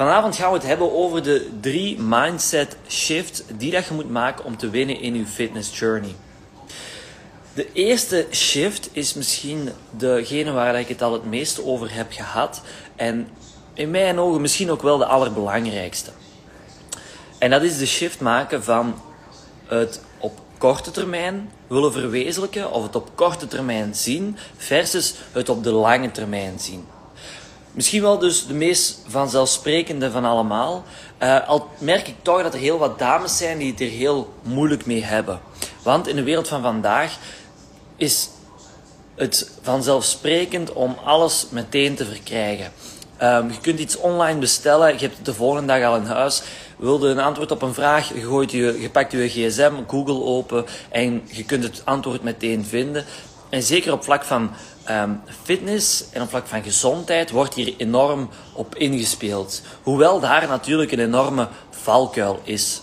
Vanavond gaan we het hebben over de drie mindset shifts die dat je moet maken om te winnen in je fitness journey. De eerste shift is misschien degene waar ik het al het meest over heb gehad en in mijn ogen misschien ook wel de allerbelangrijkste. En dat is de shift maken van het op korte termijn willen verwezenlijken of het op korte termijn zien versus het op de lange termijn zien. Misschien wel dus de meest vanzelfsprekende van allemaal. Uh, al merk ik toch dat er heel wat dames zijn die het er heel moeilijk mee hebben. Want in de wereld van vandaag is het vanzelfsprekend om alles meteen te verkrijgen. Um, je kunt iets online bestellen, je hebt het de volgende dag al in huis. Wilde een antwoord op een vraag, je, je, je pakt je gsm, Google open en je kunt het antwoord meteen vinden. En zeker op vlak van um, fitness en op vlak van gezondheid wordt hier enorm op ingespeeld. Hoewel daar natuurlijk een enorme valkuil is.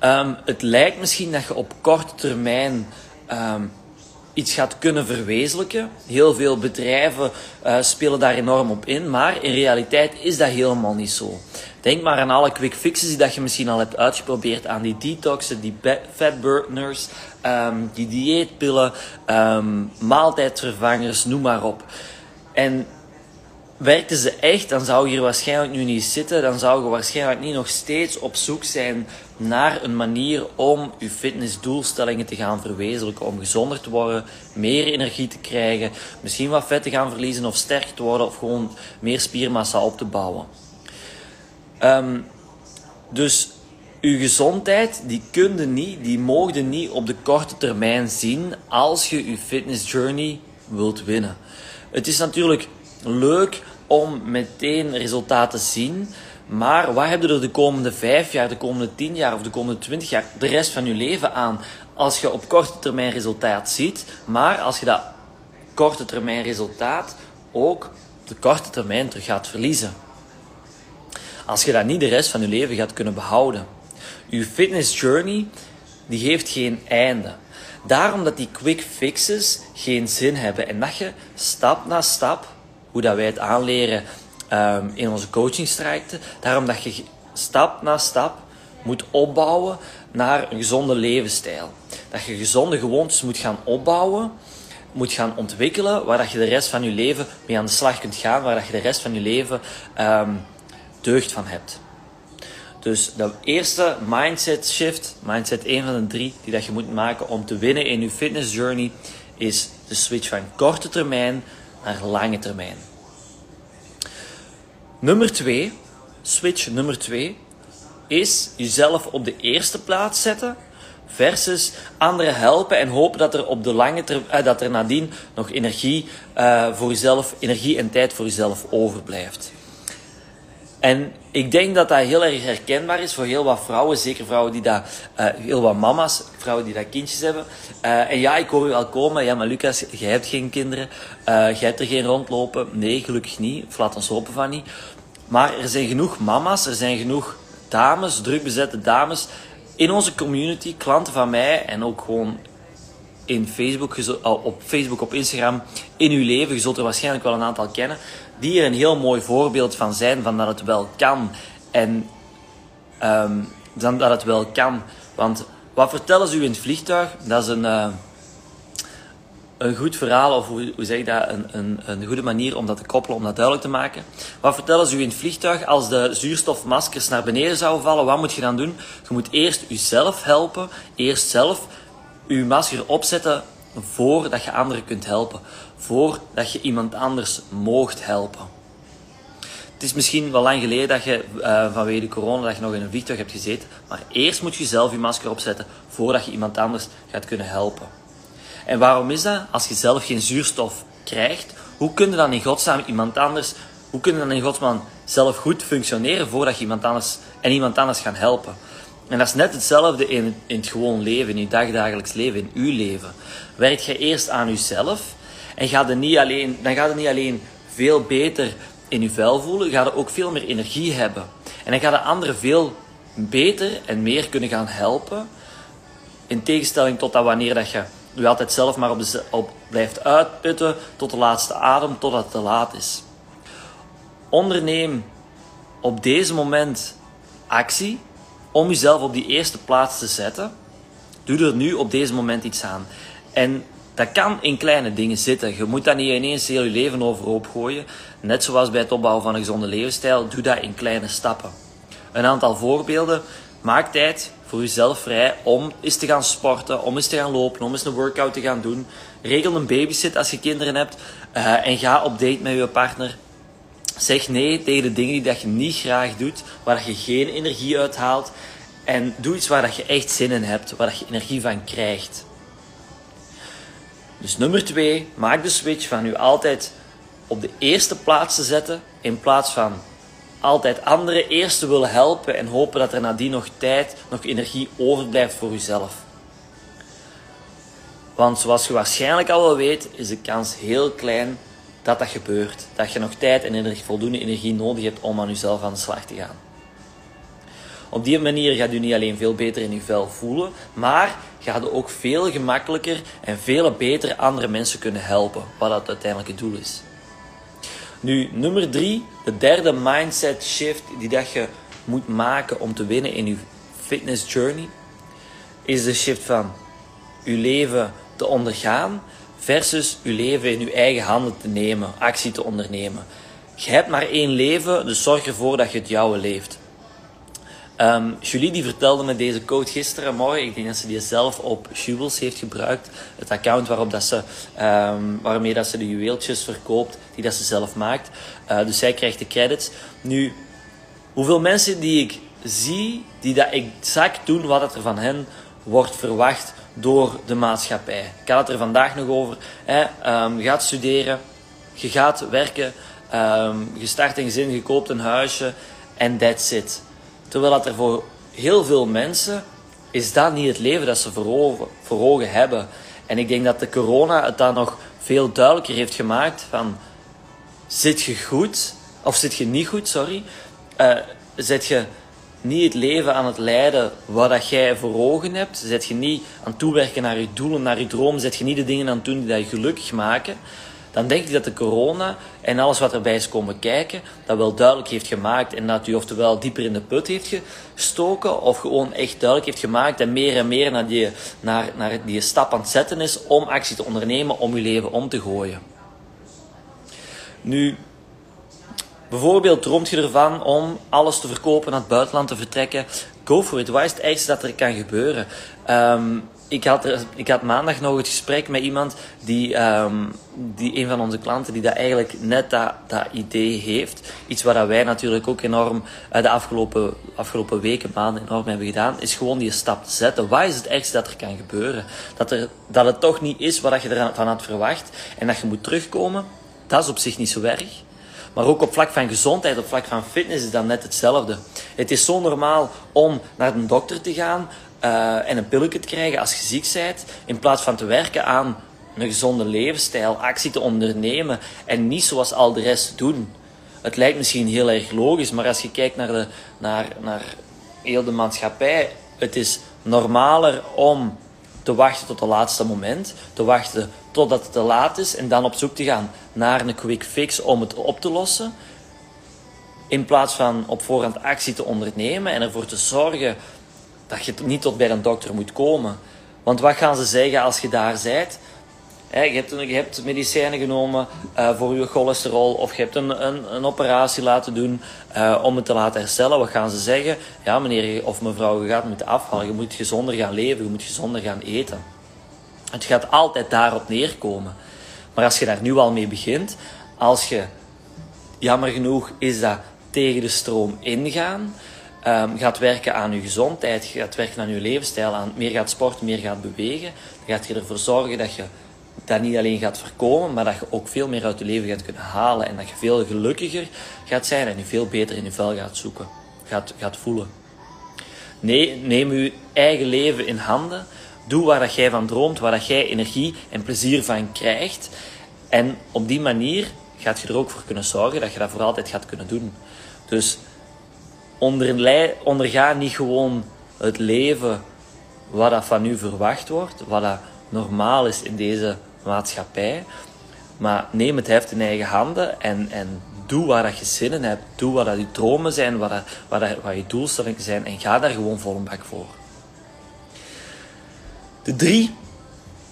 Um, het lijkt misschien dat je op korte termijn um, iets gaat kunnen verwezenlijken. Heel veel bedrijven uh, spelen daar enorm op in, maar in realiteit is dat helemaal niet zo. Denk maar aan alle quick fixes die dat je misschien al hebt uitgeprobeerd, aan die detoxen, die fat burners, um, die dieetpillen, um, maaltijdvervangers, noem maar op. En werkten ze echt, dan zou je hier waarschijnlijk nu niet zitten. Dan zou je waarschijnlijk niet nog steeds op zoek zijn naar een manier om je fitnessdoelstellingen te gaan verwezenlijken. Om gezonder te worden, meer energie te krijgen, misschien wat vet te gaan verliezen of sterker te worden of gewoon meer spiermassa op te bouwen. Um, dus uw gezondheid, die kunde niet, die mogen niet op de korte termijn zien als je je fitness journey wilt winnen. Het is natuurlijk leuk om meteen resultaten te zien, maar wat heb je er de komende vijf jaar, de komende tien jaar of de komende twintig jaar, de rest van je leven aan als je op korte termijn resultaat ziet, maar als je dat korte termijn resultaat ook op de korte termijn terug gaat verliezen? Als je dat niet de rest van je leven gaat kunnen behouden. Je fitness journey, die heeft geen einde. Daarom dat die quick fixes geen zin hebben. En dat je stap na stap, hoe dat wij het aanleren um, in onze coachingstrajecten, daarom dat je stap na stap moet opbouwen naar een gezonde levensstijl. Dat je gezonde gewoontes moet gaan opbouwen, moet gaan ontwikkelen, waar dat je de rest van je leven mee aan de slag kunt gaan, waar dat je de rest van je leven um, deugd van hebt. Dus de eerste mindset shift, mindset 1 van de drie, die dat je moet maken om te winnen in je fitness journey, is de switch van korte termijn naar lange termijn. Nummer 2, switch nummer 2, is jezelf op de eerste plaats zetten versus anderen helpen en hopen dat er op de lange termijn, eh, dat er nadien nog energie uh, voor jezelf, energie en tijd voor jezelf overblijft. En ik denk dat dat heel erg herkenbaar is voor heel wat vrouwen, zeker vrouwen die dat, uh, heel wat mama's, vrouwen die dat kindjes hebben. Uh, en ja, ik hoor u al komen, ja, maar Lucas, jij hebt geen kinderen, uh, jij hebt er geen rondlopen. Nee, gelukkig niet, of laat ons hopen van niet. Maar er zijn genoeg mama's, er zijn genoeg dames, druk bezette dames, in onze community, klanten van mij en ook gewoon in Facebook, op Facebook, op Instagram, in uw leven. Je zult er waarschijnlijk wel een aantal kennen die er een heel mooi voorbeeld van zijn, van dat het wel kan. En um, dan dat het wel kan. Want wat vertellen ze u in het vliegtuig? Dat is een, uh, een goed verhaal, of hoe, hoe zeg ik dat? Een, een, een goede manier om dat te koppelen, om dat duidelijk te maken. Wat vertellen ze u in het vliegtuig? Als de zuurstofmaskers naar beneden zouden vallen, wat moet je dan doen? Je moet eerst jezelf helpen, eerst zelf je masker opzetten voordat je anderen kunt helpen voordat je iemand anders moogt helpen. Het is misschien wel lang geleden dat je uh, vanwege de corona dat je nog in een vliegtuig hebt gezeten, maar eerst moet je zelf je masker opzetten voordat je iemand anders gaat kunnen helpen. En waarom is dat? Als je zelf geen zuurstof krijgt, hoe kun je dan in godsnaam iemand anders, hoe kun je dan in godsnaam zelf goed functioneren voordat je iemand anders en iemand anders gaan helpen? En dat is net hetzelfde in, in het gewoon leven, in je dagdagelijks leven, in uw leven. Werk je eerst aan jezelf en ga er niet alleen, dan gaat het niet alleen veel beter in je vel voelen, ga je ook veel meer energie hebben. En dan gaat de anderen veel beter en meer kunnen gaan helpen. In tegenstelling tot dat wanneer dat je je altijd zelf maar op, op blijft uitputten tot de laatste adem, totdat het te laat is. Onderneem op deze moment actie om jezelf op die eerste plaats te zetten. Doe er nu op deze moment iets aan. En dat kan in kleine dingen zitten. Je moet dat niet ineens heel je leven overhoop gooien. Net zoals bij het opbouwen van een gezonde levensstijl, doe dat in kleine stappen. Een aantal voorbeelden. Maak tijd voor jezelf vrij om eens te gaan sporten, om eens te gaan lopen, om eens een workout te gaan doen. Regel een babysit als je kinderen hebt uh, en ga op date met je partner. Zeg nee tegen de dingen die dat je niet graag doet, waar je geen energie uit haalt. En doe iets waar dat je echt zin in hebt, waar dat je energie van krijgt. Dus nummer twee, maak de switch van u altijd op de eerste plaats te zetten, in plaats van altijd anderen eerst te willen helpen en hopen dat er nadien nog tijd, nog energie overblijft voor uzelf. Want zoals je waarschijnlijk al wel weet, is de kans heel klein dat dat gebeurt. Dat je nog tijd en voldoende energie nodig hebt om aan jezelf aan de slag te gaan. Op die manier gaat u niet alleen veel beter in uw vel voelen, maar gaat u ook veel gemakkelijker en veel beter andere mensen kunnen helpen, wat dat uiteindelijk het doel is. Nu, nummer drie, de derde mindset shift die dat je moet maken om te winnen in je fitness journey, is de shift van je leven te ondergaan versus je leven in je eigen handen te nemen, actie te ondernemen. Je hebt maar één leven, dus zorg ervoor dat je het jouwe leeft. Um, Julie die vertelde me deze code gisteren morgen. Ik denk dat ze die zelf op Jubels heeft gebruikt. Het account waarop dat ze, um, waarmee dat ze de juweeltjes verkoopt, die dat ze zelf maakt. Uh, dus zij krijgt de credits. Nu, hoeveel mensen die ik zie, die dat exact doen wat er van hen wordt verwacht door de maatschappij. Ik had het er vandaag nog over. Hè. Um, je gaat studeren, je gaat werken, je start een gezin, je koopt een huisje en that's it. Terwijl dat er voor heel veel mensen is dat niet het leven dat ze voor ogen, hebben. En ik denk dat de corona het dan nog veel duidelijker heeft gemaakt van zit je goed of zit je niet goed, sorry. Uh, zit je niet het leven aan het leiden wat dat jij voor ogen hebt. Zet je niet aan het toewerken naar je doelen, naar je droom. Zet je niet de dingen aan het doen die je gelukkig maken dan denk ik dat de corona en alles wat erbij is komen kijken, dat wel duidelijk heeft gemaakt en dat u oftewel dieper in de put heeft gestoken, of gewoon echt duidelijk heeft gemaakt en meer en meer naar die, naar, naar die stap aan het zetten is om actie te ondernemen om uw leven om te gooien. Nu, bijvoorbeeld droomt je ervan om alles te verkopen, naar het buitenland te vertrekken. Go for it. Wat is het ergste dat er kan gebeuren? Um, ik had, ik had maandag nog het gesprek met iemand die, um, die een van onze klanten, die dat eigenlijk net dat, dat idee heeft. Iets wat wij natuurlijk ook enorm uh, de afgelopen, afgelopen weken, maanden enorm hebben gedaan, is gewoon die stap te zetten. Wat is het ergste dat er kan gebeuren? Dat, er, dat het toch niet is wat je ervan had verwacht en dat je moet terugkomen, dat is op zich niet zo erg. Maar ook op vlak van gezondheid, op vlak van fitness is dat net hetzelfde. Het is zo normaal om naar de dokter te gaan, uh, en een pilletje te krijgen als je ziek bent, in plaats van te werken aan een gezonde levensstijl, actie te ondernemen en niet zoals al de rest doen. Het lijkt misschien heel erg logisch, maar als je kijkt naar, de, naar, naar heel de maatschappij, het is normaler om te wachten tot het laatste moment, te wachten totdat het te laat is en dan op zoek te gaan naar een quick fix om het op te lossen. In plaats van op voorhand actie te ondernemen en ervoor te zorgen dat je niet tot bij een dokter moet komen. Want wat gaan ze zeggen als je daar bent? Je, hebt, je hebt medicijnen genomen uh, voor je cholesterol of je hebt een, een, operatie laten doen uh, om het te laten herstellen. Wat gaan ze zeggen? Ja, meneer of mevrouw, je gaat moeten afvallen. Je moet gezonder gaan leven, je moet gezonder gaan eten. Het gaat altijd daarop neerkomen. Maar als je daar nu al mee begint, als je, jammer genoeg, is dat tegen de stroom ingaan, um, gaat werken aan je gezondheid, gaat werken aan je levensstijl, aan meer gaat sporten, meer gaat bewegen, dan gaat je ervoor zorgen dat je dat niet alleen gaat voorkomen, maar dat je ook veel meer uit je leven gaat kunnen halen en dat je veel gelukkiger gaat zijn en je veel beter in je vel gaat zoeken, gaat, gaat voelen. Nee, neem je eigen leven in handen. Doe waar dat jij van droomt, waar dat jij energie en plezier van krijgt. En op die manier gaat je er ook voor kunnen zorgen dat je dat voor altijd gaat kunnen doen. Dus onderga niet gewoon het leven wat dat van u verwacht wordt, wat dat normaal is in deze maatschappij. Maar neem het heft in eigen handen en, en doe waar dat je zin in hebt. Doe wat dat je dromen zijn, wat, dat, dat, je doelstellingen zijn. En ga daar gewoon vol een voor. De drie,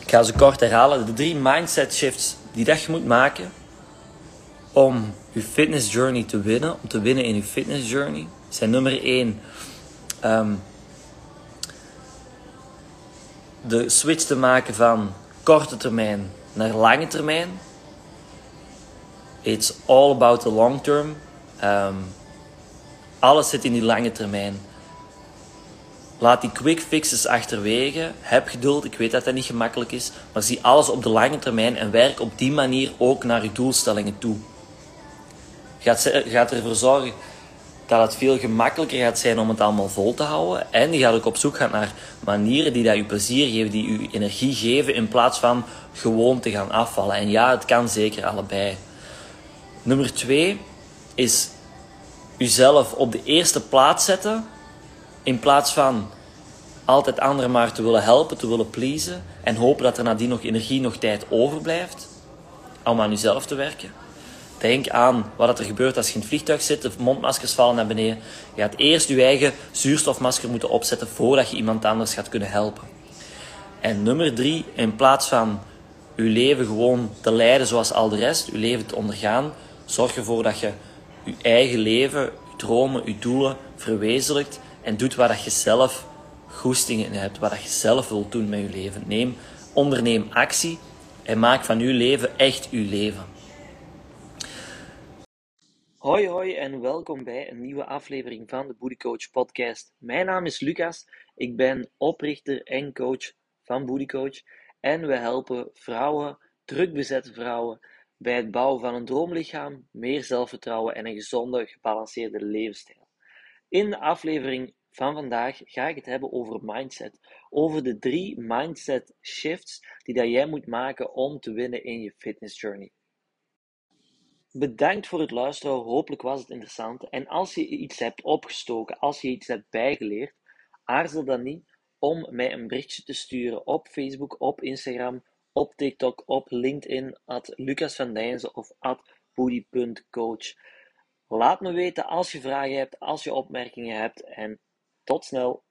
ik ga ze kort herhalen. De drie mindset shifts die dat je moet maken om je fitness journey te winnen. Om te winnen in je fitness journey. Zijn nummer één... Um, de switch te maken van korte termijn naar lange termijn. It's all about the long term. Um, alles zit in die lange termijn. Laat die quick fixes achterwege. Heb geduld. Ik weet dat dat niet gemakkelijk is. Maar zie alles op de lange termijn en werk op die manier ook naar je doelstellingen toe. Gaat, gaat ervoor zorgen dat het veel gemakkelijker gaat zijn om het allemaal vol te houden. En die gaat ook op zoek gaan naar manieren die dat je plezier geven, die je energie geven, in plaats van gewoon te gaan afvallen. En ja, het kan zeker allebei. Nummer twee is jezelf op de eerste plaats zetten, in plaats van altijd anderen maar te willen helpen, te willen pleasen en hopen dat er nadien nog energie, nog tijd overblijft om aan jezelf te werken. Denk aan wat er gebeurt als je in het vliegtuig zit, de mondmaskers vallen naar beneden. Je gaat eerst je eigen zuurstofmasker moeten opzetten voordat je iemand anders gaat kunnen helpen. En nummer drie, in plaats van je leven gewoon te leiden zoals al de rest, je leven te ondergaan, zorg ervoor dat je je eigen leven, je dromen, je doelen verwezenlijkt en doet wat je zelf goestingen hebt, wat je zelf wilt doen met je leven. Neem, onderneem actie en maak van je leven echt je leven. Hoi hoi en welkom bij een nieuwe aflevering van de Booty Coach podcast. Mijn naam is Lucas, ik ben oprichter en coach van Booty Coach en we helpen vrouwen, druk bezette vrouwen, bij het bouwen van een droomlichaam, meer zelfvertrouwen en een gezonde, gebalanceerde levensstijl. In de aflevering van vandaag ga ik het hebben over mindset. Over de drie mindset shifts die dat jij moet maken om te winnen in je fitness journey. Bedankt voor het luisteren. Hopelijk was het interessant. En als je iets hebt opgestoken, als je iets hebt bijgeleerd, aarzel dan niet om mij een berichtje te sturen op Facebook, op Instagram, op TikTok, op LinkedIn, at Lucas van Dijnzen of at Boody.coach. Laat me weten als je vragen hebt, als je opmerkingen hebt en tot snel.